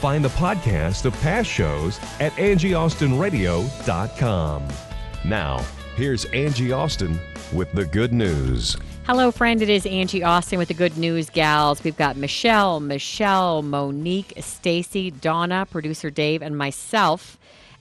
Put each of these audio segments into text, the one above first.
Find the podcast of past shows at angieaustinradio.com. Now, here's Angie Austin with The Good News. Hello, friend. It is Angie Austin with the Good News Gals. We've got Michelle, Michelle, Monique, Stacy, Donna, producer Dave, and myself.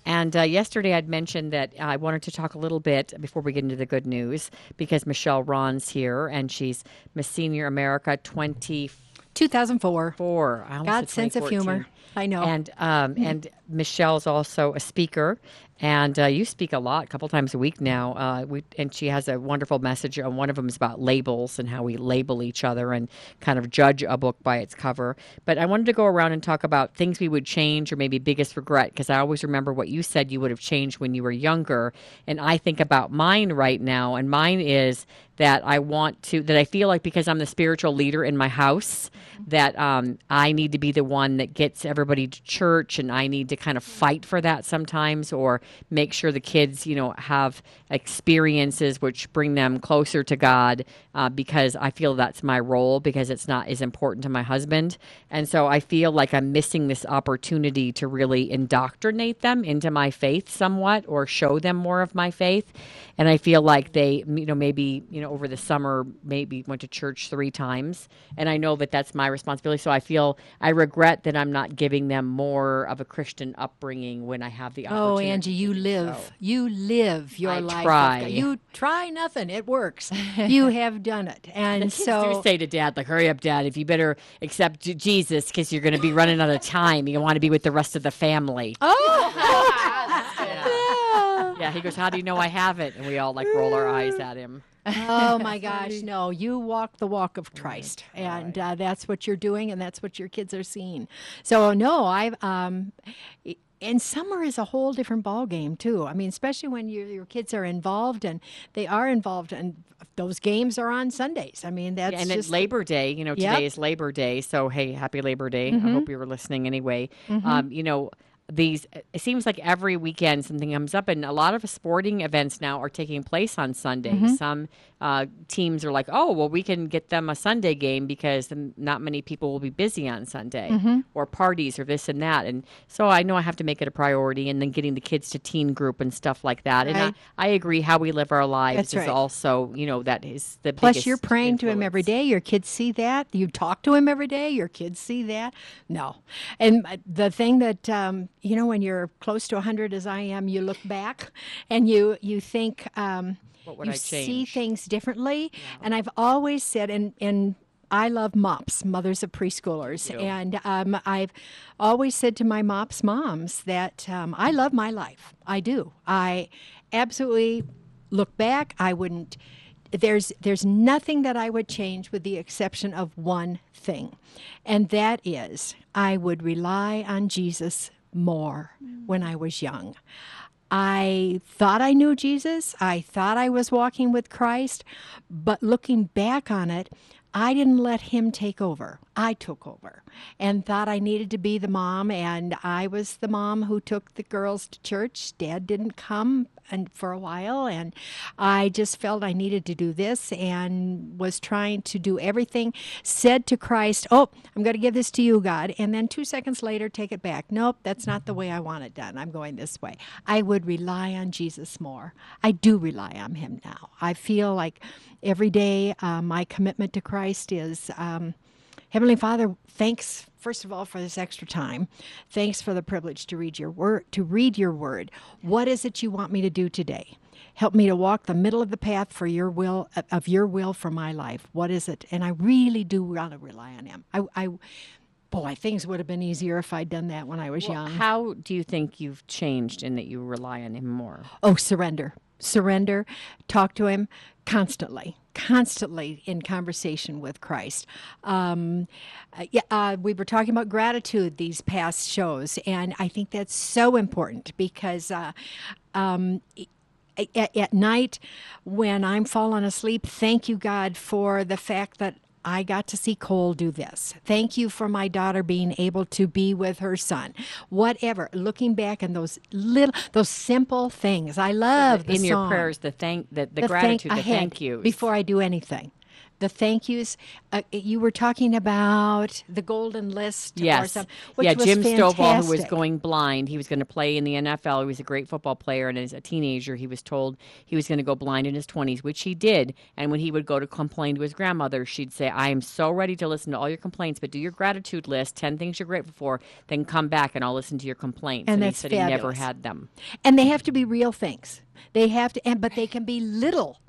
And uh, yesterday I'd mentioned that I wanted to talk a little bit before we get into the good news because Michelle Ron's here and she's Miss Senior America 24. 2004. I almost God's sense of humor. I know. And um, and Michelle's also a speaker, and uh, you speak a lot, a couple times a week now. Uh, we, and she has a wonderful message. And one of them is about labels and how we label each other and kind of judge a book by its cover. But I wanted to go around and talk about things we would change or maybe biggest regret because I always remember what you said you would have changed when you were younger, and I think about mine right now, and mine is that I want to that I feel like because I'm the spiritual leader in my house that um, I need to be the one that gets everybody to church and I need to kind of fight for that sometimes or make sure the kids you know have experiences which bring them closer to God uh, because I feel that's my role because it's not as important to my husband. And so I feel like I'm missing this opportunity to really indoctrinate them into my faith somewhat or show them more of my faith and I feel like they you know maybe you know over the summer maybe went to church three times and I know that that's my responsibility so I feel I regret that I'm not giving them more of a Christian upbringing when I have the oh, opportunity. oh. Angie, you live. You live your I life. try. You try nothing. It works. you have done it. And so do say to dad, like, hurry up, dad, if you better accept Jesus because you're going to be running out of time. You want to be with the rest of the family. Oh, Yeah, he goes, how do you know I have it? And we all like roll our eyes at him. oh my gosh, no. You walk the walk of Christ. And uh, that's what you're doing, and that's what your kids are seeing. So, no, I've. Um, and summer is a whole different ball game too. I mean, especially when your your kids are involved and they are involved, and those games are on Sundays. I mean, that's and just it's Labor Day. You know, today Yep. Mm-hmm. is Labor Day. So, hey, happy Labor Day. I hope you were listening anyway. Um, you know, these, it seems like every weekend something comes up, and a lot of sporting events now are taking place on Sunday. Mm-hmm. Some uh, teams are like, oh, well, we can get them a Sunday game because not many people will be busy on Sunday Mm-hmm. or parties or this and that. And so I know I have to make it a priority and then getting the kids to teen group and stuff like that. And I, I agree, how we live our lives That's is right. also, you know, that is the Plus, you're praying to him every day. Your kids see that. You talk to him every day. Your kids see that. No. And the thing that, um, you know, when you're close to 100 as I am, you look back and you, you think, um, What would you I see things differently. And I've always said, and, and I love MOPS, mothers of preschoolers. And um, I've always said to my MOPS moms that um, I love my life. I do. I absolutely look back. I wouldn't. There's there's nothing that I would change with the exception of one thing, and that is I would rely on Jesus more when I was young. I thought I knew Jesus. I thought I was walking with Christ. But looking back on it, I didn't let him take over. I took over and thought I needed to be the mom. And I was the mom who took the girls to church. Dad didn't come and for a while. And I just felt I needed to do this and was trying to do everything. Said to Christ, Oh, I'm going to give this to you, God. And then two seconds later, take it back. Nope, that's not the way I want it done. I'm going this way. I would rely on Jesus more. I do rely on him now. I feel like every day uh, my commitment to Christ is. Um, Heavenly Father, thanks first of all for this extra time. Thanks for the privilege to read your word. To read your word. What is it you want me to do today? Help me to walk the middle of the path for your will uh, of your will for my life. What is it? And I really do want to rely on Him. I, I boy, things would have been easier if I'd done that when I was Well, young. How do you think you've changed in that you rely on him more? Oh, surrender. Surrender. Talk to him constantly. Constantly in conversation with Christ. Um, uh, yeah, uh, we were talking about gratitude these past shows, and I think that's so important because. Uh, um, at, at night, when I'm falling asleep, thank you, God, for the fact that I got to see Cole do this. Thank you for my daughter being able to be with her son. Whatever. Looking back and those little, those simple things. I love the in your prayers, the thank, the, the, The gratitude, the thank you before I do anything. The thank yous. Uh, you were talking about the golden list. Or Yes. some, yeah, was Jim Stovall, who was going blind, he was going to play in the NFL. He was a great football player, and as a teenager, he was told he was going to go blind in his 20s, which he did. And when he would go to complain to his grandmother, she'd say, I am so ready to listen to all your complaints, but do your gratitude list, 10 things you're grateful for, then come back and I'll listen to your complaints. And he that's said he never had them. and they have to be real things. They have to, and but they can be little.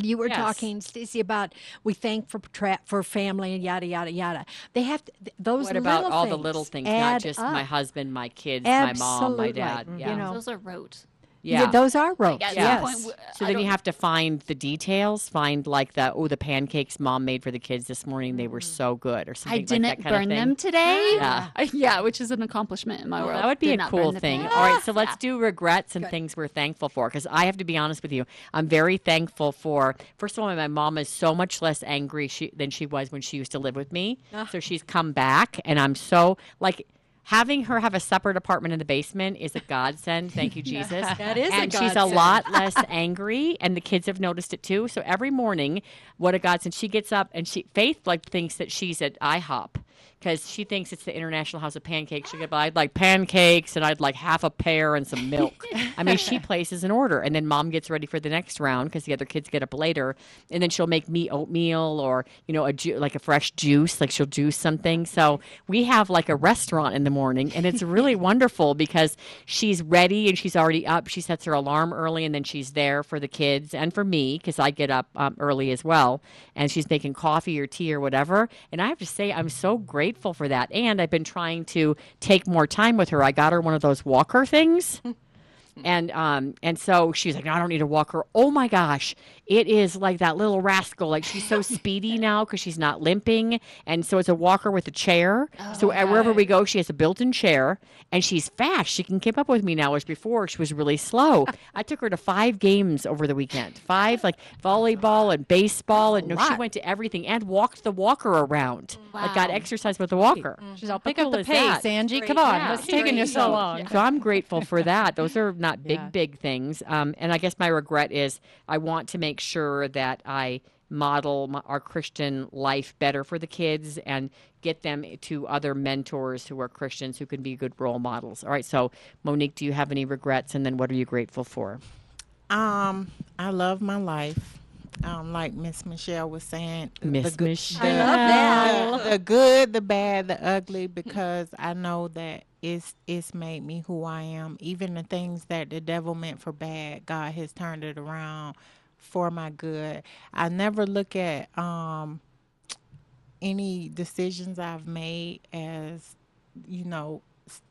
You were Yes. talking, Stacey, about we thank for tra- for family and yada yada yada. They have to, th- those. What about all the little things, not just up. my husband, my kids, my mom, my Absolutely. dad? Mhm. Yeah. You know, Those are rote. Yeah. Yeah, those are ropes. at yes. point, So I then you have to find the details. Find like the oh the pancakes mom made for the kids this morning. They were mm. so good, or I something didn't like that kind burn of thing. them today. Yeah. Yeah, which is an accomplishment in my Well, world. that would be Did a cool thing. pancakes. All right, so let's do regrets and things we're thankful for. Because I have to be honest with you, I'm very thankful for. First of all, my mom is so much less angry she, than she was when she used to live with me. Ah. So she's come back, and I'm so like. Having her have a separate apartment in the basement is a godsend. Thank you, Jesus. That is a and she's a lot less angry, and the kids have noticed it too. So every morning, what a godsend! She gets up and she Faith like thinks that she's at IHOP because she thinks it's the International House of Pancakes. She get, I'd like pancakes and I'd like half a pear and some milk. I mean, she places an order, and then mom gets ready for the next round because the other kids get up later, and then she'll make me oatmeal or you know a ju- like a fresh juice, like she'll juice something. So we have like a restaurant in the morning, and it's really wonderful because she's ready and she's already up. She sets her alarm early, and then she's there for the kids and for me because I get up um, early as well, and she's making coffee or tea or whatever. And I have to say, I'm so grateful for that. And I've been trying to take more time with her. I got her one of those walker things. And um and so she's like, no, I don't need a walker. Oh my gosh, it is like that little rascal. Like she's so speedy now because she's not limping, and so it's a walker with a chair. so uh, wherever we go, she has a built-in chair, and she's fast. She can keep up with me now. Whereas before, she was really slow. I took her to five games over the weekend, five like volleyball and baseball, and no, she went to everything and walked the walker around. Wow. Like got exercise with the walker. She's all How pick up the pace, that? Angie. Come on, Yeah. what's taking you so long? So I'm grateful for that. Those are not big, Yeah. big things. Um, and I guess my regret is I want to make sure that I model my, our Christian life better for the kids and get them to other mentors who are Christians who can be good role models. All right. So Monique, do you have any regrets? And then what are you grateful for? Um, I love my life. Um, like Miss Michelle was saying, the Miss good- Michelle. the- The, the good, the bad, the ugly, because I know that it's it's made me who I am. Even the things that the devil meant for bad, God has turned it around for my good. I never look at um any decisions I've made as you know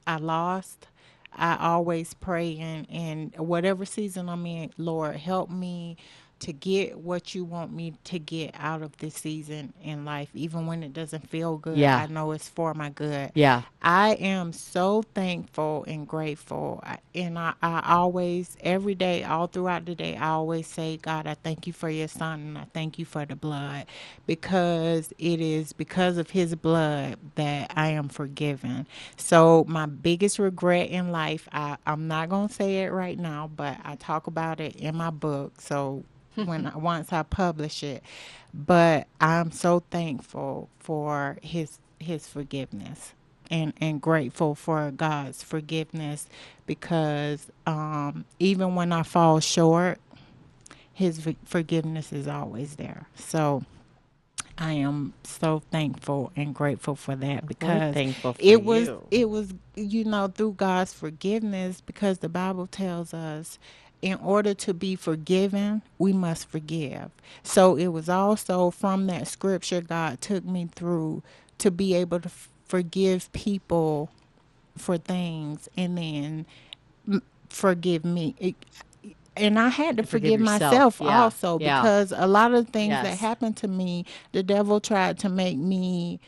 I lost. I always pray and and whatever season I'm in, Lord, help me to get what you want me to get out of this season in life, even when it doesn't feel good. Yeah. I know it's for my good. Yeah. I am so thankful and grateful. And I, I always, every day, all throughout the day, I always say, God, I thank you for your son and I thank you for the blood because it is because of his blood that I am forgiven. So, my biggest regret in life, I, I'm not going to say it right now, but I talk about it in my book. So, when I, once I publish it, but I'm so thankful for his his forgiveness and and grateful for God's forgiveness because um, even when I fall short, His for- forgiveness is always there. So I am so thankful and grateful for that because for it was you. it was you know through God's forgiveness because the Bible tells us in order to be forgiven, we must forgive. So it was also from that scripture God took me through to be able to f- forgive people for things and then m- forgive me. It, and I had to forgive forgive, myself Yeah, also yeah. because a lot of things that happened to me, the devil tried to make me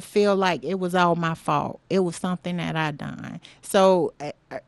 feel like it was all my fault. It was something that I done. So eh, eh,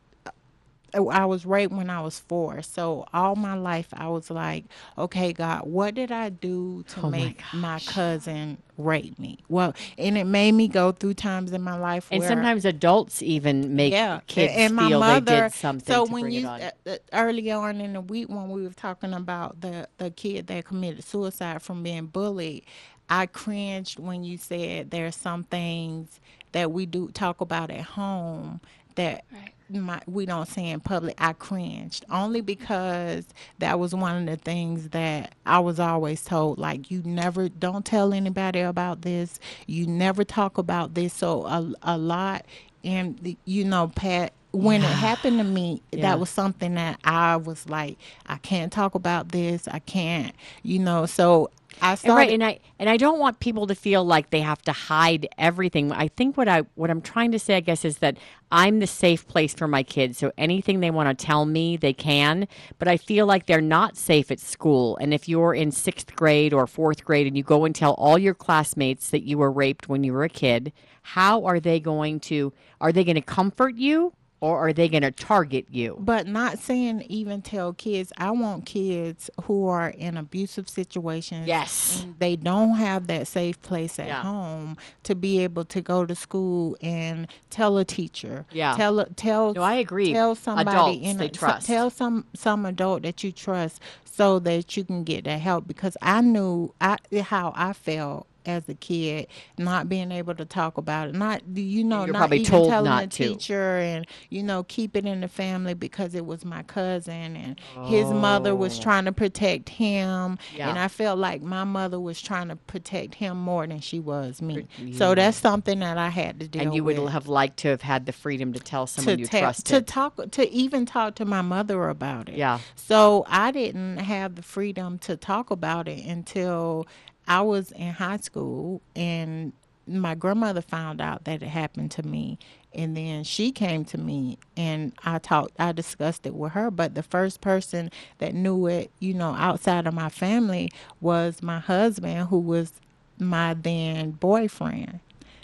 I, I, I was raped when I was four. So all my life I was like, okay, God, what did I do to Oh make my, cousin rape me? Well, and it made me go through times in my life And where sometimes adults even make yeah, kids and my feel mother. they did something so to when bring you it on. uh, uh, early on in the week when we were talking about the the kid that committed suicide from being bullied, I cringed when you said there's some things that we do talk about at home that. My, we don't say in public. I cringed only because that was one of the things that I was always told. Like you never don't tell anybody about this. You never talk about this. So a a lot and you know pat when it happened to me Yeah. that was something that i was like i can't talk about this i can't you know so i started right, and I and I don't want people to feel like they have to hide everything. I think what I what I'm trying to say, I guess, is that I'm the safe place for my kids. So anything they want to tell me, they can. But I feel like they're not safe at school. And if you're in sixth grade or fourth grade and you go and tell all your classmates that you were raped when you were a kid, how are they going to? Are they going to comfort you, or are they going to target you? but not saying even tell kids i want kids who are in abusive situations Yes. they don't have that safe place at Yeah. home to be able to go to school and tell a teacher Yeah. tell tell No, I agree. tell somebody Adults in they a, so- trust. tell some some adult that you trust so that you can get that help because i knew i how i felt as a kid not being able to talk about it not do you know You're not probably even told telling not the to. teacher and you know keep it in the family because it was my cousin and his mother was oh. trying to protect him Oh. Yeah. and i felt like my mother was trying to protect him more than she was me so that's something that i had to deal And you would with have liked to have had the freedom to tell someone to you trusted. to talk to even talk to my mother about it. Yeah. So I didn't have the freedom to talk about it until I was in high school and my grandmother found out that it happened to me and then she came to me and I talked I discussed it with her. But the first person that knew it you know outside of my family was my husband who was my then boyfriend.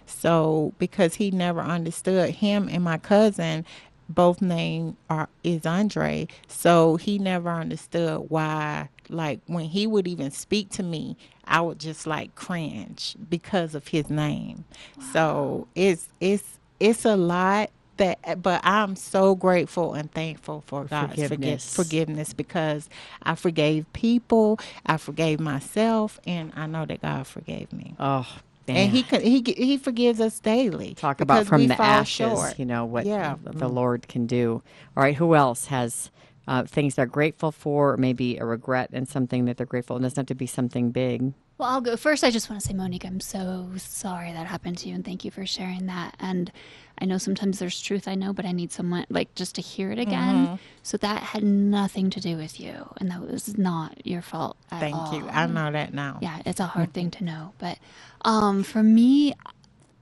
So because he never understood him and my cousin both name are is Andre. So he never understood why like when he would even speak to me, I would just like cringe because of his name. So it's it's it's a lot that but I'm so grateful and thankful for God's forgiveness. forgiveness. forgiveness because I forgave people, I forgave myself and I know that God forgave me. oh, man. And he he he forgives us daily. talk about from the ashes, short. you know, what Yeah. the Lord can do. All right, who else has uh, things they're grateful for, maybe a regret and something that they're grateful? And it doesn't have to be something big. Well, I'll go first. I just want to say, Monique, I'm so sorry that happened to you, and thank you for sharing that. And I know sometimes there's truth I know, but I need someone like just to hear it again. Mm-hmm. So that had nothing to do with you, and that was not your fault. At Thank all. you. I know that now. Yeah, it's a hard thing to know, but um, for me,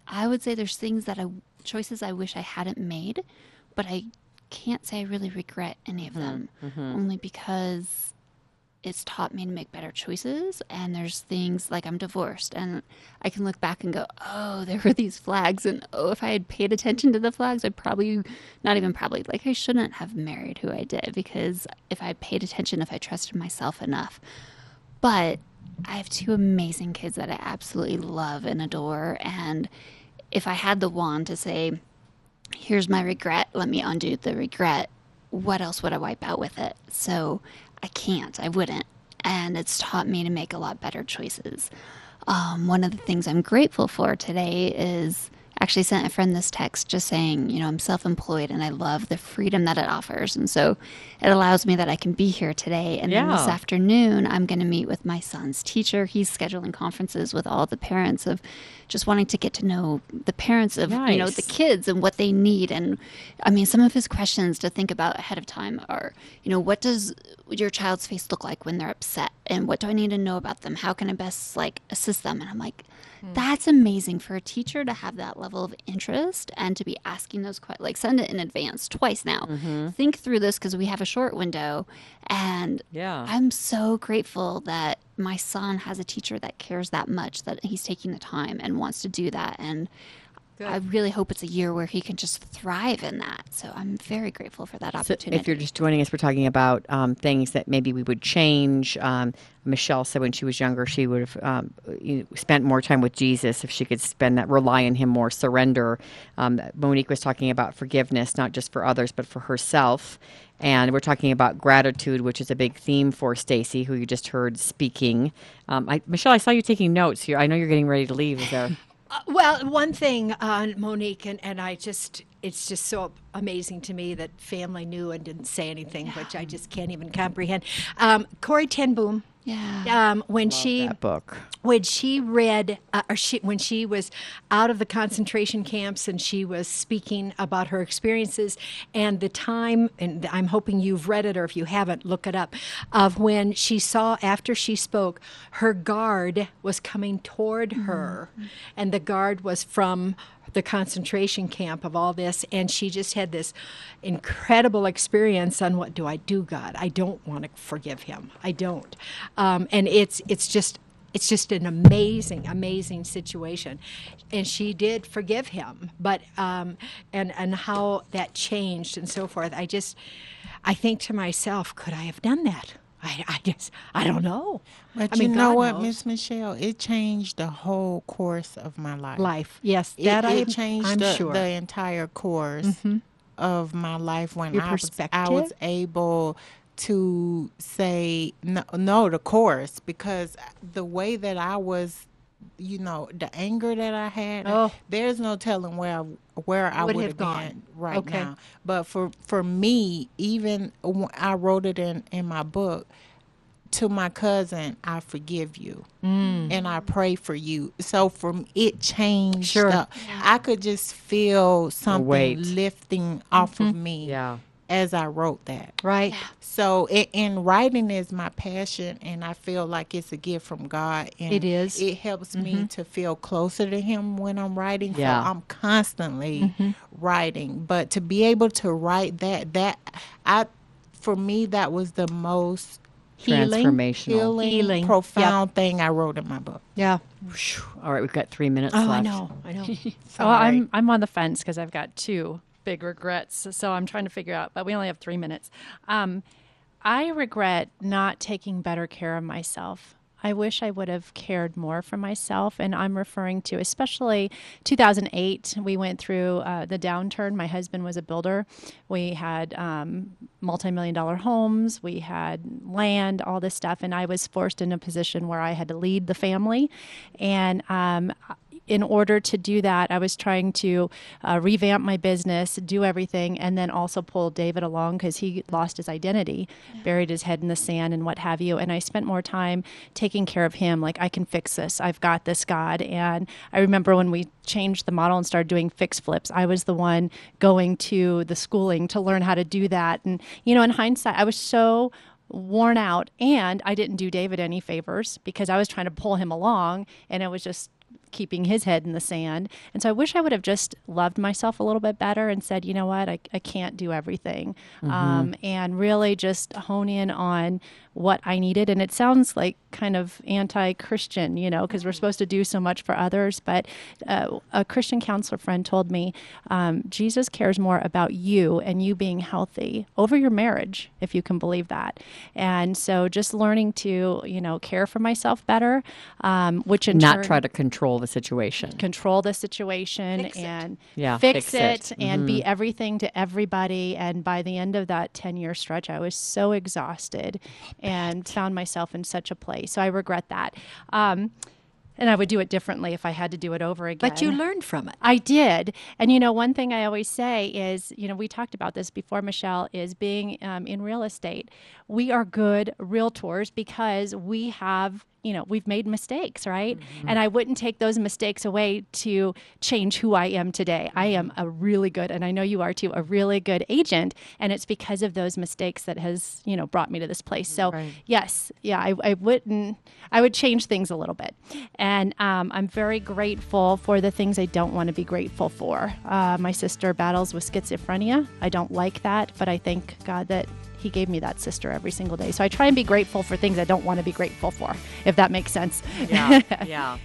I would say there's things that I choices I wish I hadn't made, but I can't say I really regret any of them, only because it's taught me to make better choices. And there's things like I'm divorced, and I can look back and go, oh, there were these flags, and oh, if I had paid attention to the flags, I'd probably not even probably like I shouldn't have married who I did because if I paid attention, if I trusted myself enough. But I have two amazing kids that I absolutely love and adore. And if I had the wand to say, here's my regret, let me undo the regret, what else would I wipe out with it? So I can't, I wouldn't. And it's taught me to make a lot better choices. Um, one of the things I'm grateful for today is actually sent a friend this text just saying, you know, I'm self employed and I love the freedom that it offers. And so it allows me that I can be here today. And then this afternoon, I'm going to meet with my son's teacher. He's scheduling conferences with all the parents of just wanting to get to know the parents of, you know, the kids and what they need. And I mean, some of his questions to think about ahead of time are, you know, what does your child's face look like when they're upset? And what do I need to know about them? How can I best like assist them? And I'm like, that's amazing for a teacher to have that level level of interest and to be asking those questions. Like, send it in advance twice now. Mm-hmm. Think through this because we have a short window. And Yeah. I'm so grateful that my son has a teacher that cares that much that he's taking the time and wants to do that. And I really hope it's a year where he can just thrive in that. So I'm very grateful for that So opportunity. if you're just joining us, we're talking about um, things that maybe we would change. Um, Michelle said when she was younger, she would have um, you know, spent more time with Jesus if she could spend that, rely on Him more, surrender. Um, Monique was talking about forgiveness, not just for others, but for herself. And we're talking about gratitude, which is a big theme for Stacy, who you just heard speaking. Um, I, Michelle, I saw you taking notes here. I know you're getting ready to leave. Is there? Uh, well, one thing, uh, Monique, and, and I just, it's just so amazing to me that family knew and didn't say anything, which I just can't even comprehend. Um, Corrie Ten Boom. Yeah. Um, when she that book. when she read uh, or she when she was out of the concentration camps and she was speaking about her experiences and the time and I'm hoping you've read it or if you haven't look it up of when she saw after she spoke her guard was coming toward her and the guard was from the concentration camp of all this and she just had this incredible experience on what do i do god? I don't want to forgive him. I don't. Um, and it's it's just it's just an amazing amazing situation. And she did forgive him but um, and and how that changed and so forth i just i think to myself could i have done that i, I just i don't know But I you mean, know God what. Miss Michelle? It changed the whole course of my life. life yes It, that I, changed i'm the, sure the entire course mm-hmm. of my life when Your I was, I was able to say no, no the course because the way that I was you know the anger that I had Oh. there's no telling where I, where I Would would have have gone. been right Okay. now but for for me even when I wrote it in in my book to my cousin, I forgive you Mm. and I pray for you. So from it changed. Sure. the- I could just feel something weight. lifting off Mm-hmm. of me Yeah. As I wrote that. right So it, and writing is my passion, and I feel like it's a gift from God. And It is. It helps me mm-hmm. to feel closer to Him when I'm writing. Yeah. So I'm constantly mm-hmm. writing, but to be able to write that, that I, for me, that was the most Healing. Transformational. healing, Healing. Yep. profound thing I wrote in my book. yeah All right, we've got three minutes oh left. i know i know Well, oh, I'm I'm on the fence because I've got two big regrets. So I'm trying to figure out, but we only have three minutes. Um, I regret not taking better care of myself. I wish I would have cared more for myself. And I'm referring to especially 2008. We went through uh, the downturn. My husband was a builder. We had um, multi million dollar homes, we had land, all this stuff. And I was forced in a position where I had to lead the family. And um, in order to do that, I was trying to uh, revamp my business, do everything, and then also pull David along because he lost his identity, buried his head in the sand, and what have you. And I spent more time taking care of him. Like, I can fix this. I've got this, God. And I remember when we changed the model and started doing fix flips, I was the one going to the schooling to learn how to do that. And, you know, in hindsight, I was so worn out and I didn't do David any favors because I was trying to pull him along and it was just keeping his head in the sand. And so I wish I would have just loved myself a little bit better and said, you know what, I, I can't do everything. Um, and really just hone in on what I needed. And it sounds like kind of anti Christian, you know, because we're supposed to do so much for others. But uh, a Christian counselor friend told me um, Jesus cares more about you and you being healthy over your marriage, if you can believe that. And so just learning to, you know, care for myself better, um, which in Not turn, try to control the situation. control the situation and Yeah, fix, fix it, it. and be everything to everybody. And by the end of that 10 year stretch, I was so exhausted and found myself in such a place. So I regret that. Um, and I would do it differently if I had to do it over again. but you learned from it I did. And, you know, one thing I always say is, you know, we talked about this before, Michelle, is being um, in real estate. We are good realtors because we have you know, we've made mistakes, right? And I wouldn't take those mistakes away to change who I am today. I am a really good, and I know you are too, a really good agent. And it's because of those mistakes that has, you know, brought me to this place. So, yes, yeah, I, I wouldn't, I would change things a little bit. And um, I'm very grateful for the things I don't want to be grateful for. Uh, my sister battles with schizophrenia. I don't like that, but I thank God that he gave me that sister every single day. So I try and be grateful for things I don't want to be grateful for, if that makes sense. Yeah, yeah.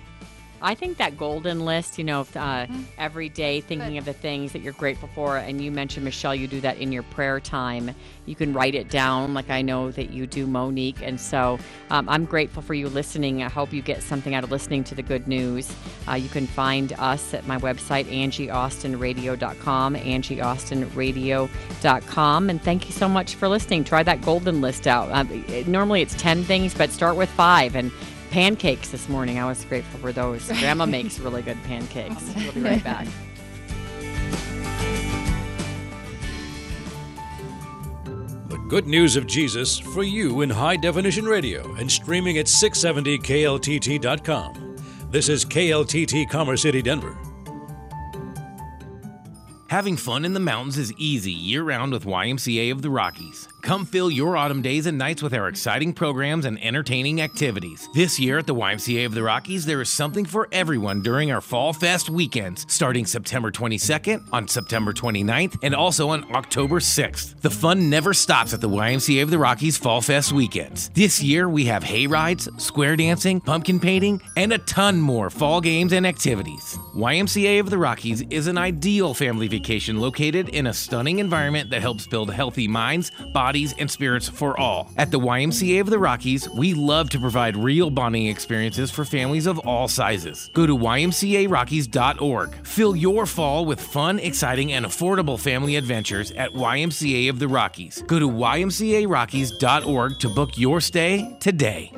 I think that golden list, you know, uh, Mm-hmm. every day thinking of the things that you're grateful for. And you mentioned, Michelle, you do that in your prayer time. You can write it down, like I know that you do, Monique. And so um, I'm grateful for you listening. I hope you get something out of listening to the good news. Uh, you can find us at my website, angieaustinradio.com, angieaustinradio.com. And thank you so much for listening. Try that golden list out. Um, normally it's 10 things, but start with five. And pancakes this morning. I was grateful for those. Grandma makes really good pancakes. We'll be right back. The good news of Jesus for you in high definition radio and streaming at 670kltt.com. This is KLTT Commerce City, Denver. Having fun in the mountains is easy year round with YMCA of the Rockies. Come fill your autumn days and nights with our exciting programs and entertaining activities. This year at the YMCA of the Rockies, there is something for everyone during our Fall Fest weekends, starting September 22nd, on September 29th, and also on October 6th. The fun never stops at the YMCA of the Rockies Fall Fest weekends. This year, we have hay rides, square dancing, pumpkin painting, and a ton more fall games and activities. YMCA of the Rockies is an ideal family vacation located in a stunning environment that helps build healthy minds, bodies, and spirits for all. At the YMCA of the Rockies, we love to provide real bonding experiences for families of all sizes. Go to ymcarockies.org. Fill your fall with fun, exciting, and affordable family adventures at YMCA of the Rockies. Go to ymcarockies.org to book your stay today.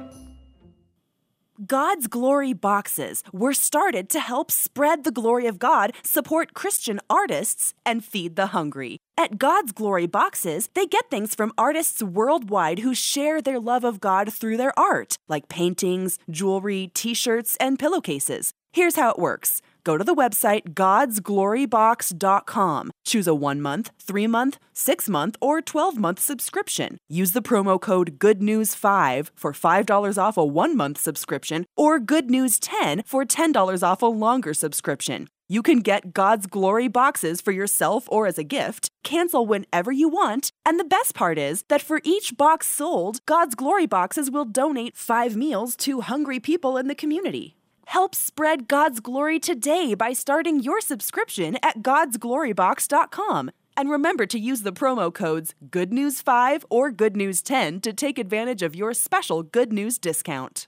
God's Glory boxes were started to help spread the glory of God, support Christian artists, and feed the hungry. At God's Glory boxes, they get things from artists worldwide who share their love of God through their art, like paintings, jewelry, t shirts, and pillowcases. Here's how it works. Go to the website godsglorybox.com. Choose a one month, three month, six month, or 12 month subscription. Use the promo code GoodNews5 for $5 off a one month subscription or GoodNews10 for $10 off a longer subscription. You can get God's Glory boxes for yourself or as a gift, cancel whenever you want, and the best part is that for each box sold, God's Glory boxes will donate five meals to hungry people in the community. Help spread God's glory today by starting your subscription at godsglorybox.com. And remember to use the promo codes Good News 5 or Good News 10 to take advantage of your special Good News discount.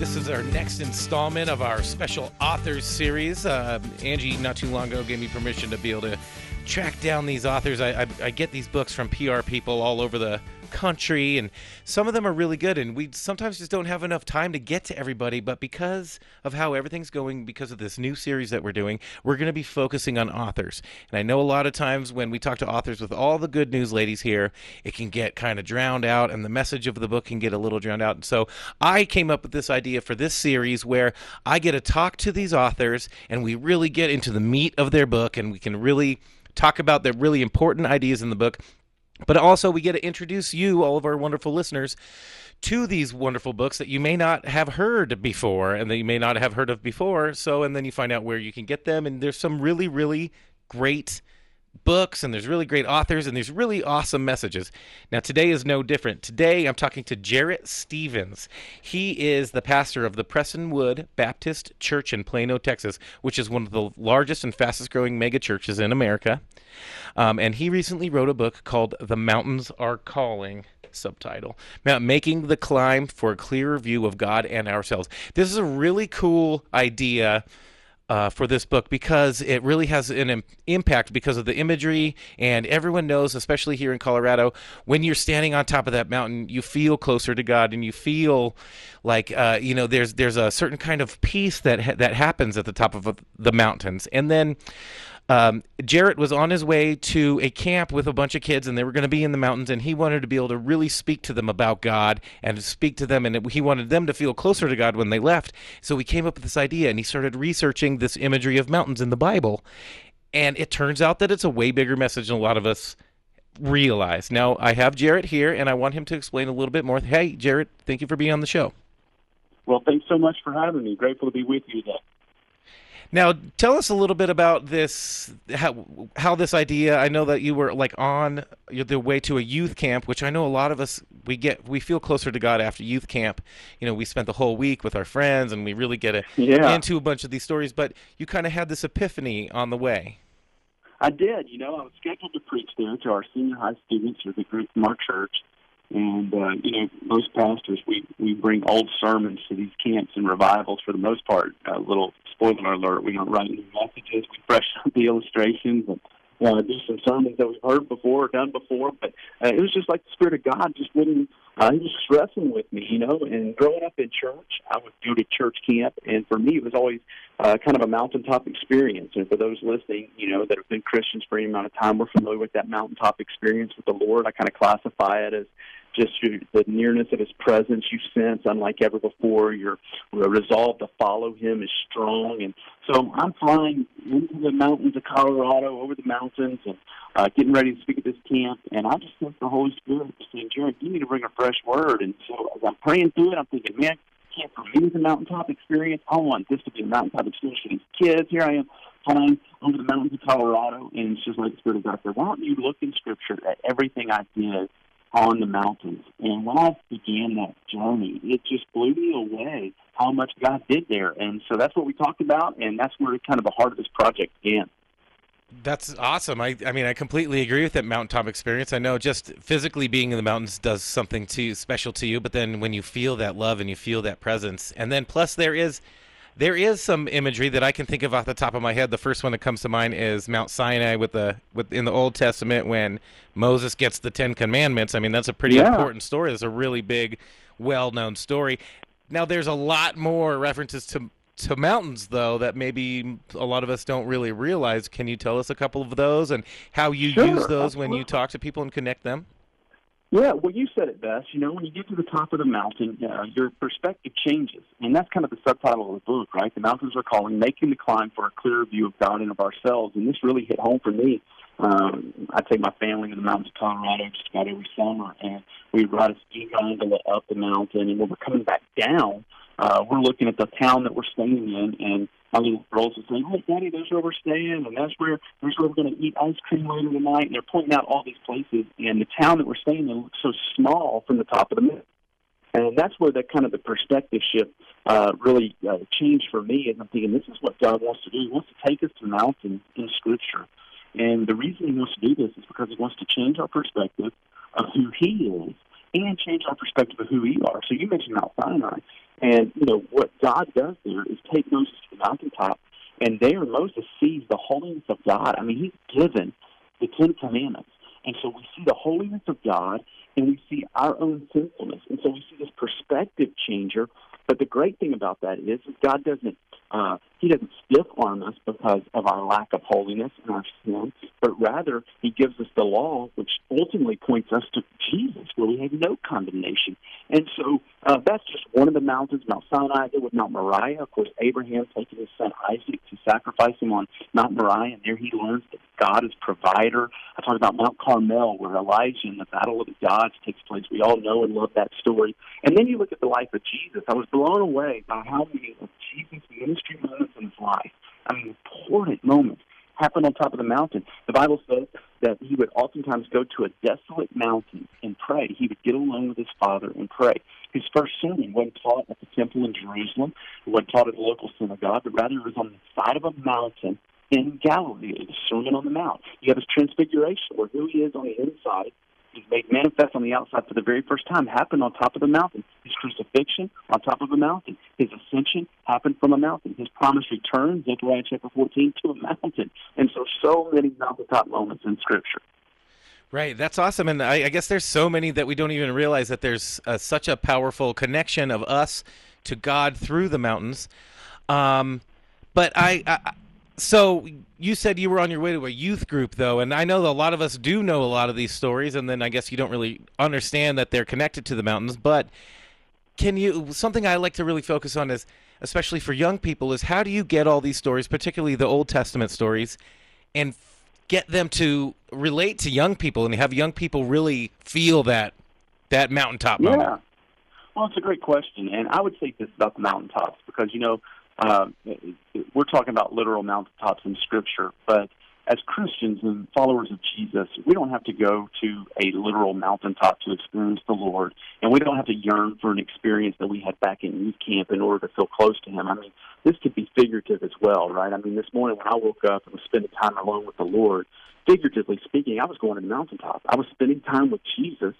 This is our next installment of our special authors series. Uh, Angie, not too long ago, gave me permission to be able to track down these authors. I, I, I get these books from PR people all over the country, and some of them are really good. And we sometimes just don't have enough time to get to everybody. But because of how everything's going, because of this new series that we're doing, we're going to be focusing on authors. And I know a lot of times when we talk to authors with all the good news ladies here, it can get kind of drowned out, and the message of the book can get a little drowned out. And so I came up with this idea for this series where I get to talk to these authors, and we really get into the meat of their book, and we can really talk about the really important ideas in the book But also, we get to introduce you, all of our wonderful listeners, to these wonderful books that you may not have heard before and that you may not have heard of before. So, and then you find out where you can get them. And there's some really, really great books and there's really great authors and there's really awesome messages. Now, today is no different. Today, I'm talking to Jarrett Stephens. He is the pastor of the Prestonwood Baptist Church in Plano, Texas, which is one of the largest and fastest growing mega churches in America. Um, and he recently wrote a book called The Mountains Are Calling subtitle making the climb for a clearer view of god and ourselves this is a really cool idea uh, for this book because it really has an Im- impact because of the imagery and everyone knows especially here in colorado when you're standing on top of that mountain you feel closer to god and you feel like uh, you know there's there's a certain kind of peace that ha- that happens at the top of the mountains. And then um, Jarrett was on his way to a camp with a bunch of kids, and they were going to be in the mountains, and he wanted to be able to really speak to them about God and to speak to them, and it, he wanted them to feel closer to God when they left. So he came up with this idea, and he started researching this imagery of mountains in the Bible, and it turns out that it's a way bigger message than a lot of us realize. Now, I have Jarrett here, and I want him to explain a little bit more. Hey, Jarrett, thank you for being on the show. Well, thanks so much for having me. Grateful to be with you today. Now, tell us a little bit about this, how, how this idea. I know that you were like on the way to a youth camp, which I know a lot of us we get we feel closer to God after youth camp. You know, we spent the whole week with our friends, and we really get a, Yeah. into a bunch of these stories. But you kind of had this epiphany on the way. I did. You know, I was scheduled to preach there to our senior high students or the group from our church. And uh, you know, most pastors we we bring old sermons to these camps and revivals for the most part. A little spoiler alert: we don't write new messages. We fresh up the illustrations and uh, do some sermons that we've heard before, or done before. But uh, it was just like the Spirit of God just wouldn't. Uh, he was wrestling with me, you know. And growing up in church, I would go to church camp, and for me, it was always uh, kind of a mountaintop experience. And for those listening, you know, that have been Christians for any amount of time, we're familiar with that mountaintop experience with the Lord. I kind of classify it as just your, the nearness of His presence you sense, unlike ever before. Your resolve to follow Him is strong, and so I'm flying into the mountains of Colorado, over the mountains, and uh, getting ready to speak at this camp. And I just sense the Holy Spirit saying, "Jarrett, you need to bring a fresh word." And so as I'm praying through it, I'm thinking, "Man, camp for me a mountaintop experience. I want this to be a mountaintop experience for these kids." Here I am flying over the mountains of Colorado, and it's just like the Spirit of God said, "Why don't you look in Scripture at everything I did?" On the mountains. And when I began that journey, it just blew me away how much God did there. And so that's what we talked about, and that's where kind of the heart of this project began. That's awesome. I, I mean, I completely agree with that mountaintop experience. I know just physically being in the mountains does something to special to you, but then when you feel that love and you feel that presence, and then plus there is there is some imagery that I can think of off the top of my head. The first one that comes to mind is Mount Sinai with the with in the Old Testament when Moses gets the Ten Commandments. I mean, that's a pretty Yeah. important story. It's a really big, well-known story. Now, there's a lot more references to to mountains though that maybe a lot of us don't really realize. Can you tell us a couple of those and how you Sure, use those when you talk to people and connect them? Yeah, well, you said it best. You know, when you get to the top of the mountain, uh, your perspective changes. And that's kind of the subtitle of the book, right? The mountains are calling, making the climb for a clearer view of God and of ourselves. And this really hit home for me. Um, I take my family to the mountains of Colorado just about every summer, and we ride a ski gondola up the mountain. And when we're coming back down, uh, we're looking at the town that we're staying in, and my little girls are saying, "Hey, Daddy, there's where we're staying, and that's where there's where we're going to eat ice cream later tonight." And they're pointing out all these places, and the town that we're staying in looks so small from the top of the mountain. And that's where the kind of the perspective shift uh, really uh, changed for me. And I'm thinking, this is what God wants to do. He wants to take us to the mountains in Scripture. And the reason He wants to do this is because He wants to change our perspective of who He is and change our perspective of who we are. So you mentioned Mount Sinai. And, you know, what God does there is take Moses to the mountaintop, and there Moses sees the holiness of God. I mean, he's given the Ten Commandments. And so we see the holiness of God, and we see our own sinfulness. And so we see this perspective changer. But the great thing about that is, is God doesn't uh, He doesn't stiff arm us because of our lack of holiness and our sin, but rather He gives us the law, which ultimately points us to Jesus, where we have no condemnation. And so uh, that's just one of the mountains, Mount Sinai. With Mount Moriah, of course, Abraham taking his son Isaac to sacrifice him on Mount Moriah, and there he learns that God is provider. I talked about Mount Carmel, where Elijah and the Battle of the Gods takes place. We all know and love that story. And then you look at the life of Jesus. I was blown away by how many of Jesus' ministry moments in his life, I important moments, happened on top of the mountain. The Bible says that he would oftentimes go to a desolate mountain and pray. He would get alone with his father and pray. His first sermon wasn't taught at the temple in Jerusalem, it wasn't taught at the local synagogue, but rather it was on the side of a mountain in Galilee, the Sermon on the Mount. You have his transfiguration, where who he is on the inside is made manifest on the outside for the very first time, happened on top of the mountain. His crucifixion on top of a mountain. His ascension happened from a mountain. His promised return, Zechariah chapter 14, to a mountain. And so, so many mountaintop moments in Scripture. Right, that's awesome, and I, I, guess there's so many that we don't even realize that there's uh, such a powerful connection of us to God through the mountains. Um, but I, so you said you were on your way to a youth group, though, and I know a lot of us do know a lot of these stories, and then I guess you don't really understand that they're connected to the mountains. But can you? Something I like to really focus on is, especially for young people, is how do you get all these stories, particularly the Old Testament stories, and get them to relate to young people and have young people really feel that that mountaintop yeah. Well, it's a great question, and I would say this about the mountaintops because you know uh, we're talking about literal mountaintops in Scripture, but as Christians and followers of Jesus, we don't have to go to a literal mountaintop to experience the Lord, and we don't have to yearn for an experience that we had back in youth camp in order to feel close to Him. I mean, this could be figurative as well, right? I mean, this morning when I woke up and was spending time alone with the Lord, figuratively speaking, I was going to the mountaintop. I was spending time with Jesus.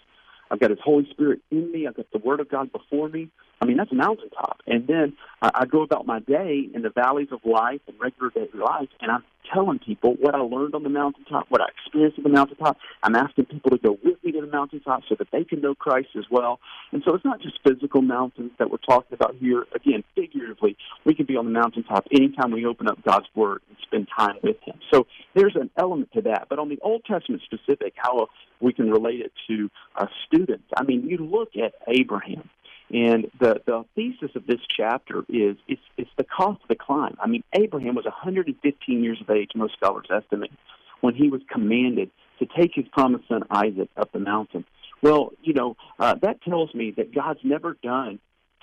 I've got His Holy Spirit in me. I've got the Word of God before me. I mean, that's a mountaintop. And then I, I go about my day in the valleys of life and regular daily life, and I'm telling people what I learned on the mountaintop, what I experienced on the mountaintop. I'm asking people to go with me to the mountaintop so that they can know Christ as well. And so it's not just physical mountains that we're talking about here. Again, figuratively, we can be on the mountaintop anytime we open up God's Word and spend time with Him. So there's an element to that. But on the Old Testament specific, how we can relate it to uh, students, I mean, you look at Abraham. And the, the thesis of this chapter is it's, it's the cost of the climb. I mean, Abraham was 115 years of age, most scholars estimate, when he was commanded to take his promised son Isaac up the mountain. Well, you know, uh, that tells me that God's never done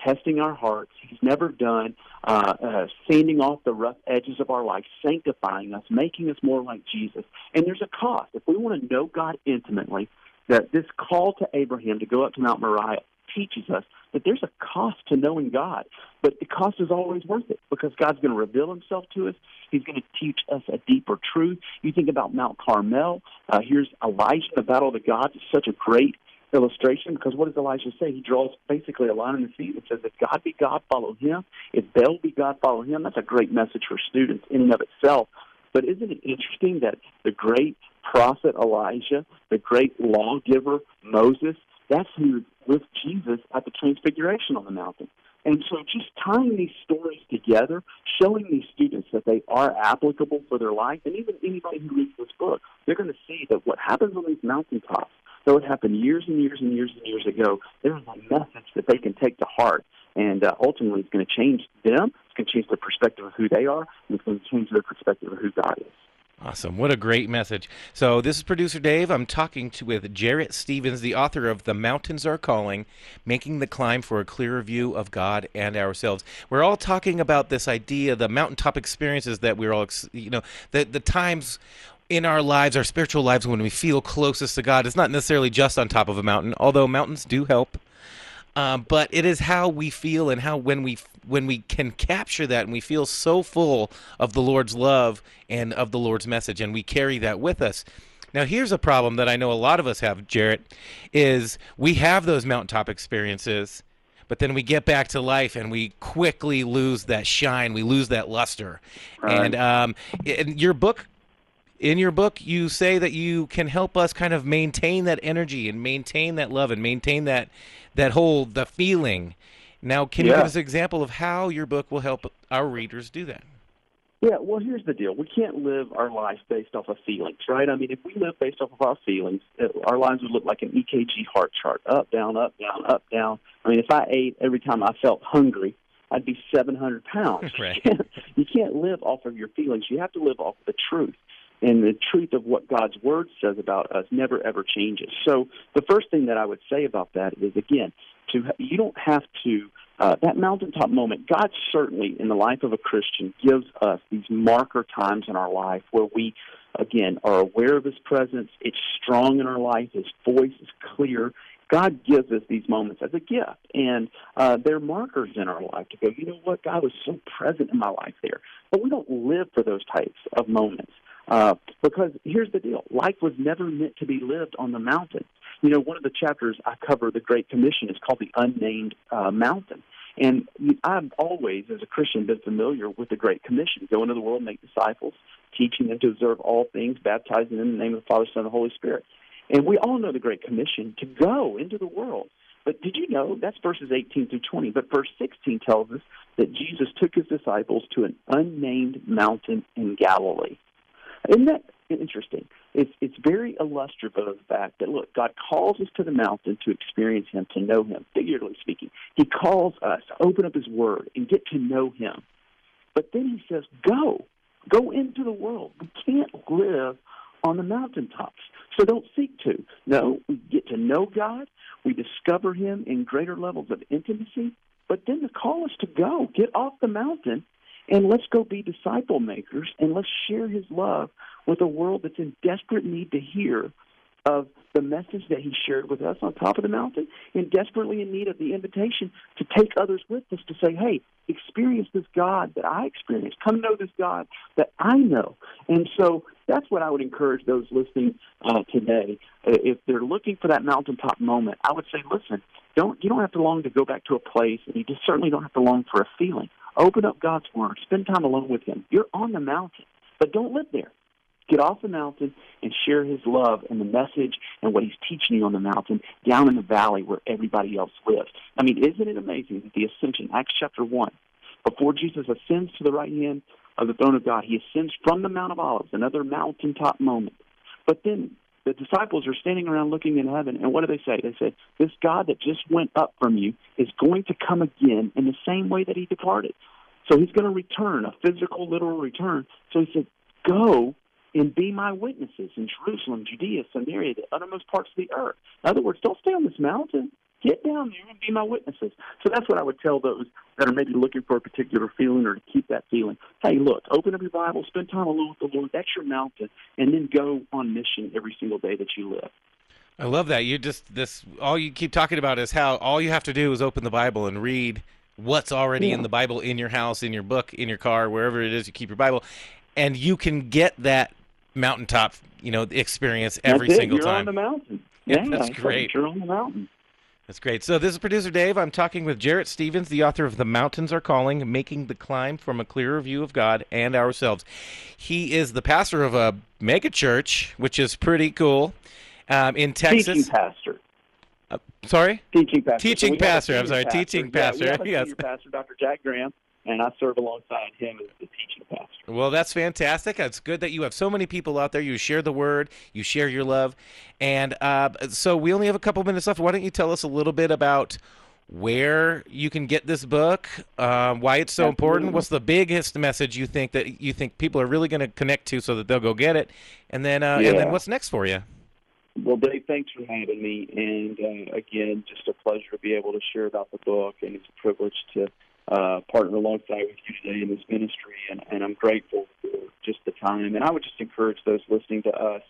testing our hearts. He's never done uh, uh, sanding off the rough edges of our life, sanctifying us, making us more like Jesus. And there's a cost. If we want to know God intimately, that this call to Abraham to go up to Mount Moriah teaches us that there's a cost to knowing God, but the cost is always worth it because God's going to reveal Himself to us. He's going to teach us a deeper truth. You think about Mount Carmel. Uh, here's Elijah, the battle of the gods. It's such a great illustration because what does Elijah say? He draws basically a line in the sea that says, "If God be God, follow Him. If Baal be God, follow Him." That's a great message for students in and of itself. But isn't it interesting that the great prophet Elijah, the great lawgiver Moses, that's who with Jesus at the Transfiguration on the mountain. And so just tying these stories together, showing these students that they are applicable for their life, and even anybody who reads this book, they're going to see that what happens on these mountaintops, though it happened years and years and years and years ago, there's a message that they can take to heart. And uh, ultimately, it's going to change them. It's going to change their perspective of who they are, and it's going to change their perspective of who God is. Awesome. What a great message. So, this is producer Dave. I'm talking to, with Jarrett Stephens, the author of The Mountains Are Calling Making the Climb for a Clearer View of God and Ourselves. We're all talking about this idea, the mountaintop experiences that we're all, you know, the, the times in our lives, our spiritual lives, when we feel closest to God. It's not necessarily just on top of a mountain, although mountains do help. Um, but it is how we feel and how when we when we can capture that and we feel so full of the Lord's love and of the Lord's message and we carry that with us. Now here's a problem that I know a lot of us have, Jarrett, is we have those mountaintop experiences, but then we get back to life and we quickly lose that shine, we lose that luster. Right. And um, in your book in your book you say that you can help us kind of maintain that energy and maintain that love and maintain that that whole the feeling now can you give us an example of how your book will help our readers do that Yeah, well, here's the deal. We can't live our life based off of feelings, right? I mean, if we live based off of our feelings, it, our lives would look like an EKG heart chart up, down, up, down, up, down. I mean, if I ate every time I felt hungry, I'd be 700 pounds. Right. You, can't, you can't live off of your feelings. You have to live off the truth. And the truth of what God's word says about us never ever changes. So the first thing that I would say about that is again, to you don't have to uh, that mountaintop moment. God certainly in the life of a Christian gives us these marker times in our life where we again are aware of His presence. It's strong in our life. His voice is clear. God gives us these moments as a gift, and uh, they're markers in our life to go. You know what? God was so present in my life there, but we don't live for those types of moments. Uh, because here's the deal life was never meant to be lived on the mountain. You know, one of the chapters I cover, the Great Commission, is called the Unnamed uh, Mountain. And I've always, as a Christian, been familiar with the Great Commission go into the world, make disciples, teaching them to observe all things, baptizing them in the name of the Father, Son, and the Holy Spirit. And we all know the Great Commission to go into the world. But did you know that's verses 18 through 20? But verse 16 tells us that Jesus took his disciples to an unnamed mountain in Galilee. Isn't that interesting? It's it's very illustrative of the fact that look, God calls us to the mountain to experience Him, to know Him. Figuratively speaking, He calls us to open up His Word and get to know Him. But then He says, "Go, go into the world. We can't live on the mountaintops, so don't seek to. No, we get to know God. We discover Him in greater levels of intimacy. But then the call is to go, get off the mountain and let's go be disciple makers and let's share his love with a world that's in desperate need to hear of the message that he shared with us on top of the mountain and desperately in need of the invitation to take others with us to say, hey, experience this God that I experienced. Come know this God that I know. And so that's what I would encourage those listening uh, today. Uh, if they're looking for that mountaintop moment, I would say, listen, don't you don't have to long to go back to a place, and you just certainly don't have to long for a feeling. Open up God's Word. Spend time alone with Him. You're on the mountain, but don't live there. Get off the mountain and share His love and the message and what He's teaching you on the mountain down in the valley where everybody else lives. I mean, isn't it amazing that the ascension, Acts chapter 1, before Jesus ascends to the right hand of the throne of God, He ascends from the Mount of Olives, another mountaintop moment. But then the disciples are standing around looking in heaven, and what do they say? They say, This God that just went up from you is going to come again in the same way that he departed. So he's going to return, a physical, literal return. So he said, Go and be my witnesses in Jerusalem, Judea, Samaria, the uttermost parts of the earth. In other words, don't stay on this mountain. Get down there and be my witnesses. So that's what I would tell those that are maybe looking for a particular feeling or to keep that feeling. Hey, look, open up your Bible, spend time alone with the Lord. That's your mountain, and then go on mission every single day that you live. I love that. You just this all you keep talking about is how all you have to do is open the Bible and read what's already yeah. in the Bible in your house, in your book, in your car, wherever it is you keep your Bible, and you can get that mountaintop, you know, experience every single You're time. on the mountain. Yeah, yeah that's great. You're on the mountain. That's great. So this is producer Dave. I'm talking with Jarrett Stephens, the author of The Mountains Are Calling, Making the Climb from a Clearer View of God and Ourselves. He is the pastor of a mega church, which is pretty cool, um, in Texas. Teaching pastor. Uh, sorry? Teaching pastor. Teaching so pastor. I'm sorry, pastor. teaching yeah, pastor. We have a yes. pastor, Dr. Jack Graham and I serve alongside him as the teaching pastor. Well, that's fantastic. It's good that you have so many people out there. You share the word, you share your love, and uh, so we only have a couple minutes left. Why don't you tell us a little bit about where you can get this book, uh, why it's so important, what's the biggest message you think that you think people are really going to connect to, so that they'll go get it, and then uh, yeah. and then what's next for you? Well, Dave, thanks for having me, and uh, again, just a pleasure to be able to share about the book, and it's a privilege to uh, partner alongside with you today in this ministry, and, and I'm grateful for just the time. And I would just encourage those listening to us.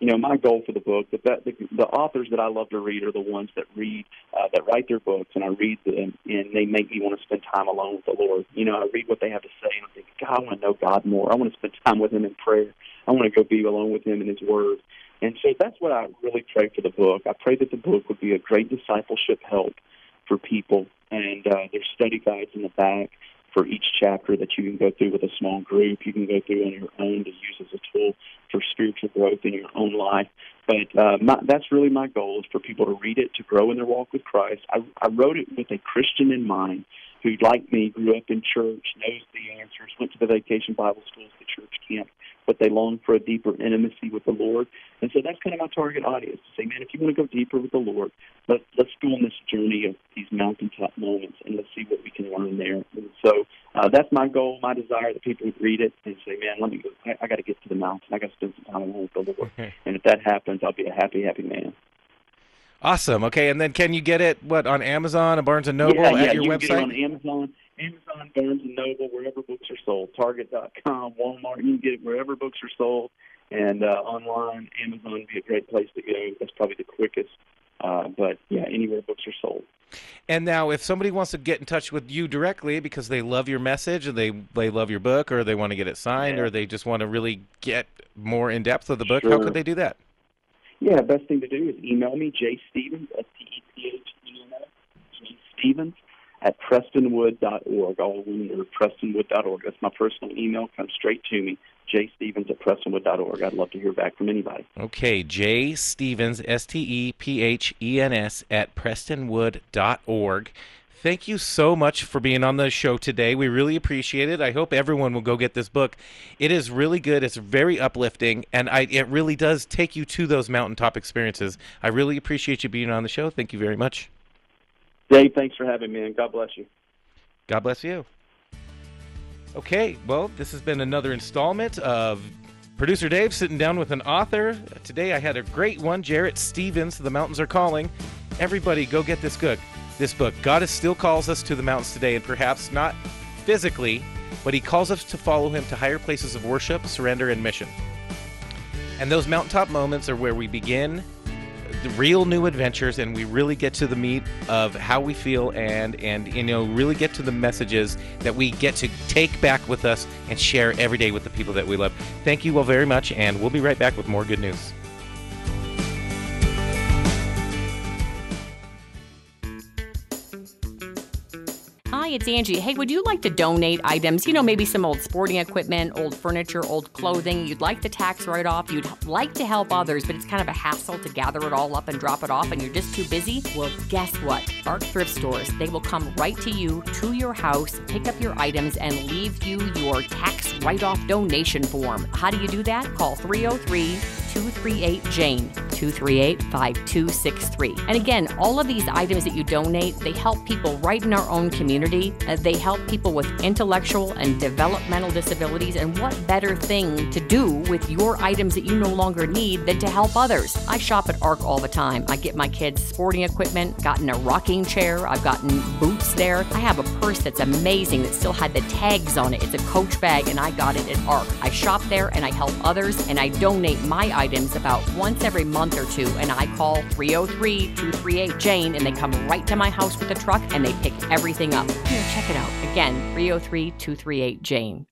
You know, my goal for the book, the, the, the authors that I love to read are the ones that read, uh, that write their books, and I read them, and they make me want to spend time alone with the Lord. You know, I read what they have to say, and I think, God, I want to know God more. I want to spend time with Him in prayer. I want to go be alone with Him in His Word. And so that's what I really pray for the book. I pray that the book would be a great discipleship help for people and uh, there's study guides in the back for each chapter that you can go through with a small group. You can go through on your own to use as a tool for spiritual growth in your own life. But uh, my, that's really my goal is for people to read it, to grow in their walk with Christ. I, I wrote it with a Christian in mind who, like me, grew up in church, knows the answers, went to the vacation Bible schools, the church camp, but they long for a deeper intimacy with the Lord. And so that's kind of my target audience to say, man, if you want to go deeper with the Lord, let, let's go on this journey of these mountaintop moments and let's see what we can learn there. And so uh, that's my goal, my desire that people would read it and say, man, let me go. I, I got to get to the mountain. I got to spend some time alone with the Lord. and if that happens, I'll be a happy, happy man. Awesome. Okay, and then can you get it what on Amazon, and Barnes and Noble, yeah, yeah, at your you website? Can get it on Amazon, Amazon, Barnes and Noble, wherever books are sold, Target.com, Walmart. You can get it wherever books are sold, and uh, online, Amazon would be a great place to go. That's probably the quickest. Uh, but yeah, anywhere books are sold. And now, if somebody wants to get in touch with you directly because they love your message, or they they love your book, or they want to get it signed, Yeah. or they just want to really get more in depth of the book, how could they do that? Yeah, best thing to do is email me, J Stephens, S T E P H E N S, J Stephens at prestonwood.org, all one word, prestonwood.org. That's my personal email. Comes straight to me, J Stephens at prestonwood.org. I'd love to hear back from anybody. Okay, J Stephens, S T E P H E N S, at prestonwood.org. Thank you so much for being on the show today. We really appreciate it. I hope everyone will go get this book. It is really good. It's very uplifting, and I, it really does take you to those mountaintop experiences. I really appreciate you being on the show. Thank you very much. Dave, thanks for having me, and God bless you. God bless you. Okay, well, this has been another installment of producer Dave sitting down with an author. Today I had a great one, Jarrett Stephens, The Mountains Are Calling. Everybody, go get this book. This book. God still calls us to the mountains today, and perhaps not physically, but He calls us to follow Him to higher places of worship, surrender, and mission. And those mountaintop moments are where we begin the real new adventures and we really get to the meat of how we feel and and you know really get to the messages that we get to take back with us and share every day with the people that we love thank you all very much and we'll be right back with more good news It's Angie. Hey, would you like to donate items? You know, maybe some old sporting equipment, old furniture, old clothing. You'd like the tax write off. You'd like to help others, but it's kind of a hassle to gather it all up and drop it off, and you're just too busy. Well, guess what? Arc Thrift Stores, they will come right to you, to your house, pick up your items, and leave you your tax write off donation form. How do you do that? Call 303 238 Jane, 238 5263. And again, all of these items that you donate, they help people right in our own community. Uh, they help people with intellectual and developmental disabilities. And what better thing to do with your items that you no longer need than to help others? I shop at ARC all the time. I get my kids sporting equipment, gotten a rocking chair, I've gotten boots there. I have a purse that's amazing that still had the tags on it. It's a coach bag, and I got it at ARC. I shop there and I help others, and I donate my items about once every month or two. And I call 303 238 Jane, and they come right to my house with a truck and they pick everything up. Here, check it out. Again, 303 238 Jane.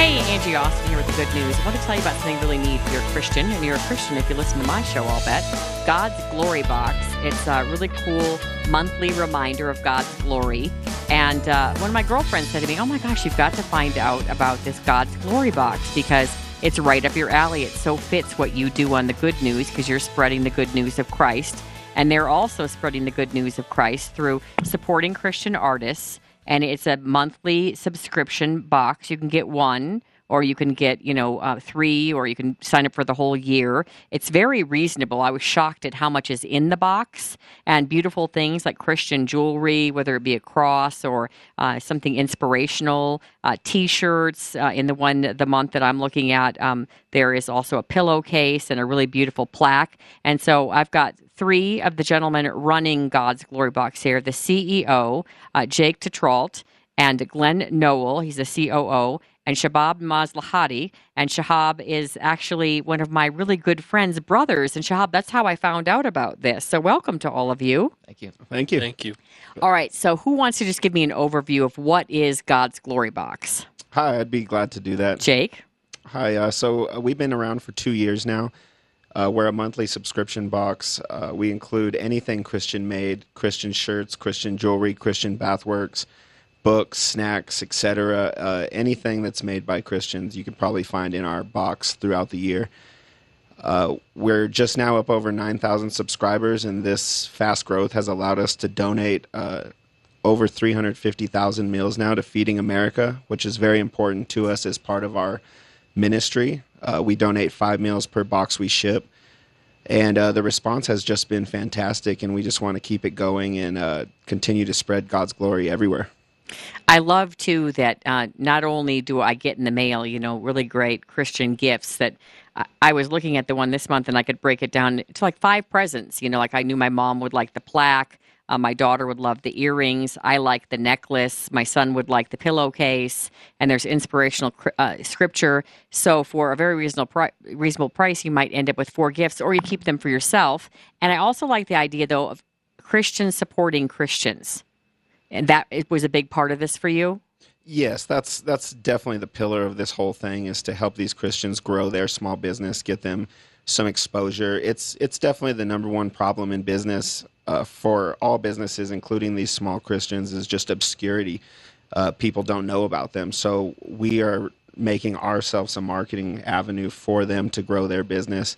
Hey, Angie Austin here with the good news. I want to tell you about something really neat you're a Christian, and you're a Christian if you listen to my show, I'll bet. God's Glory Box. It's a really cool monthly reminder of God's glory. And uh, one of my girlfriends said to me, Oh my gosh, you've got to find out about this God's Glory Box because it's right up your alley. It so fits what you do on the good news because you're spreading the good news of Christ. And they're also spreading the good news of Christ through supporting Christian artists and it's a monthly subscription box. You can get one, or you can get you know uh, three, or you can sign up for the whole year. It's very reasonable. I was shocked at how much is in the box and beautiful things like Christian jewelry, whether it be a cross or uh, something inspirational. Uh, T-shirts. Uh, in the one the month that I'm looking at, um, there is also a pillowcase and a really beautiful plaque. And so I've got three of the gentlemen running God's Glory Box here the CEO, uh, Jake Tetrault, and Glenn Noel, he's the COO, and Shahab Maslahati. And Shahab is actually one of my really good friends' brothers. And Shahab, that's how I found out about this. So welcome to all of you. Thank you. Thank you. Thank you. All right, so who wants to just give me an overview of what is God's Glory Box? Hi, I'd be glad to do that. Jake? Hi. Uh, so uh, we've been around for two years now. Uh, we're a monthly subscription box. Uh, we include anything Christian made Christian shirts, Christian jewelry, Christian bathworks, books, snacks, etc. Uh, anything that's made by Christians, you can probably find in our box throughout the year. Uh, we're just now up over 9,000 subscribers, and this fast growth has allowed us to donate uh, over 350,000 meals now to Feeding America, which is very important to us as part of our ministry. Uh, we donate five meals per box we ship. And uh, the response has just been fantastic, and we just want to keep it going and uh, continue to spread God's glory everywhere. I love too that uh, not only do I get in the mail, you know, really great Christian gifts that I, was looking at the one this month and I could break it down to like five presents. You know, like I knew my mom would like the plaque. Uh, my daughter would love the earrings. I like the necklace. My son would like the pillowcase. And there's inspirational uh, scripture. So for a very reasonable pri- reasonable price, you might end up with four gifts, or you keep them for yourself. And I also like the idea though of Christians supporting Christians, and that it was a big part of this for you. Yes, that's that's definitely the pillar of this whole thing is to help these Christians grow their small business, get them some exposure. It's it's definitely the number one problem in business uh, for all businesses, including these small Christians, is just obscurity. Uh, people don't know about them, so we are making ourselves a marketing avenue for them to grow their business.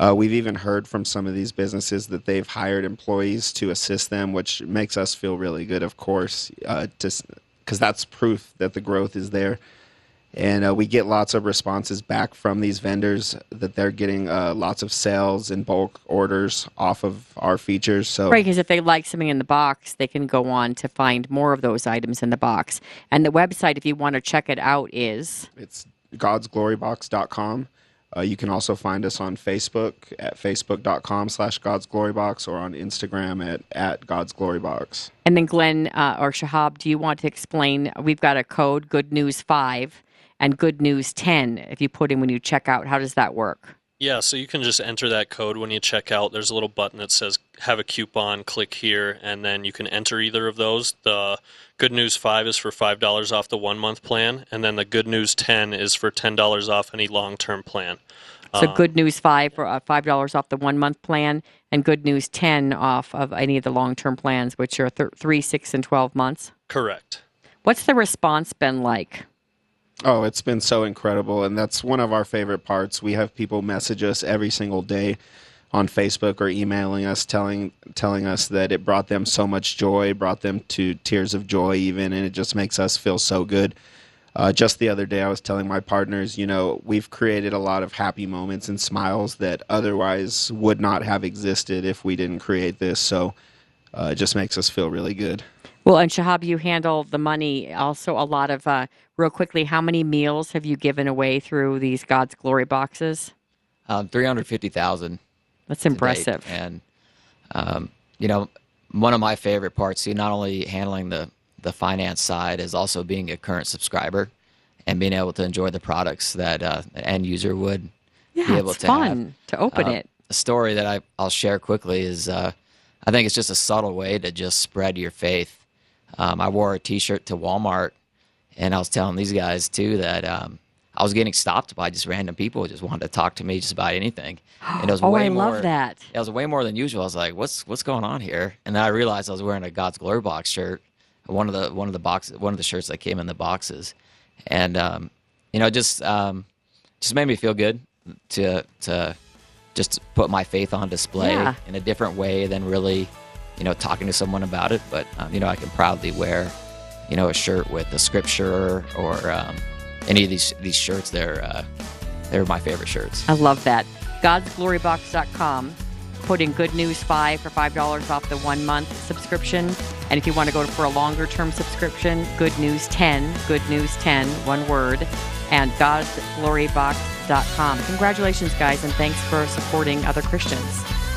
Uh, we've even heard from some of these businesses that they've hired employees to assist them, which makes us feel really good, of course, uh, because that's proof that the growth is there. And uh, we get lots of responses back from these vendors that they're getting uh, lots of sales and bulk orders off of our features. So Right, because if they like something in the box, they can go on to find more of those items in the box. And the website, if you want to check it out, is it's godsglorybox.com. Uh, you can also find us on Facebook at facebook.com slash godsglorybox or on Instagram at, at godsglorybox. And then Glenn uh, or Shahab, do you want to explain? We've got a code, Good News 5 and Good News 10. If you put in when you check out, how does that work? Yeah, so you can just enter that code when you check out. There's a little button that says have a coupon, click here, and then you can enter either of those. The Good News 5 is for $5 off the one month plan, and then the Good News 10 is for $10 off any long term plan. So Um, Good News 5 for uh, $5 off the one month plan and Good News 10 off of any of the long term plans, which are th- 3, 6, and 12 months. Correct. What's the response been like? Oh, it's been so incredible. And that's one of our favorite parts. We have people message us every single day on Facebook or emailing us telling telling us that it brought them so much joy, brought them to tears of joy even, and it just makes us feel so good. Uh, just the other day, I was telling my partners, you know, we've created a lot of happy moments and smiles that otherwise would not have existed if we didn't create this. So uh, it just makes us feel really good. Well, and Shahab, you handle the money. Also, a lot of, uh, real quickly, how many meals have you given away through these God's Glory boxes? Um, 350,000. That's impressive. And, um, you know, one of my favorite parts, see, not only handling the, the finance side, is also being a current subscriber and being able to enjoy the products that uh, an end user would Yeah, be able it's to fun have. to open Uh, it. A story that I, I'll share quickly is uh, I think it's just a subtle way to just spread your faith. Um, I wore a T-shirt to Walmart, and I was telling these guys too that um, I was getting stopped by just random people who just wanted to talk to me just about anything. And it was Oh, way I more, love that. It was way more than usual. I was like, "What's what's going on here?" And then I realized I was wearing a God's Glory box shirt, one of the one of the boxes, one of the shirts that came in the boxes, and um, you know, just um, just made me feel good to to just put my faith on display Yeah. in a different way than really, you know, talking to someone about it. But um, you know, I can proudly wear, you know, a shirt with a scripture or um, any of these these shirts. They're uh, they're my favorite shirts. I love that. God'sGloryBox.com. Put in Good News 5 for $5 off the one month subscription. And if you want to go for a longer term subscription, Good News 10, Good News 10, one word, and God'sGloryBox.com. Congratulations, guys, and thanks for supporting other Christians.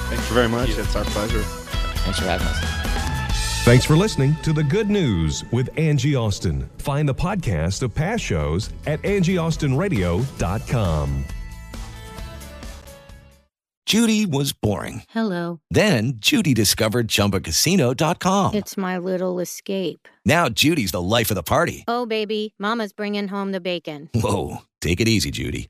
Thank you very much. It's our pleasure. Thanks for having us. Thanks for listening to The Good News with Angie Austin. Find the podcast of past shows at angieaustinradio.com. Judy was boring. Hello. Then Judy discovered ChumbaCasino.com. It's my little escape. Now Judy's the life of the party. Oh, baby, Mama's bringing home the bacon. Whoa, take it easy, Judy.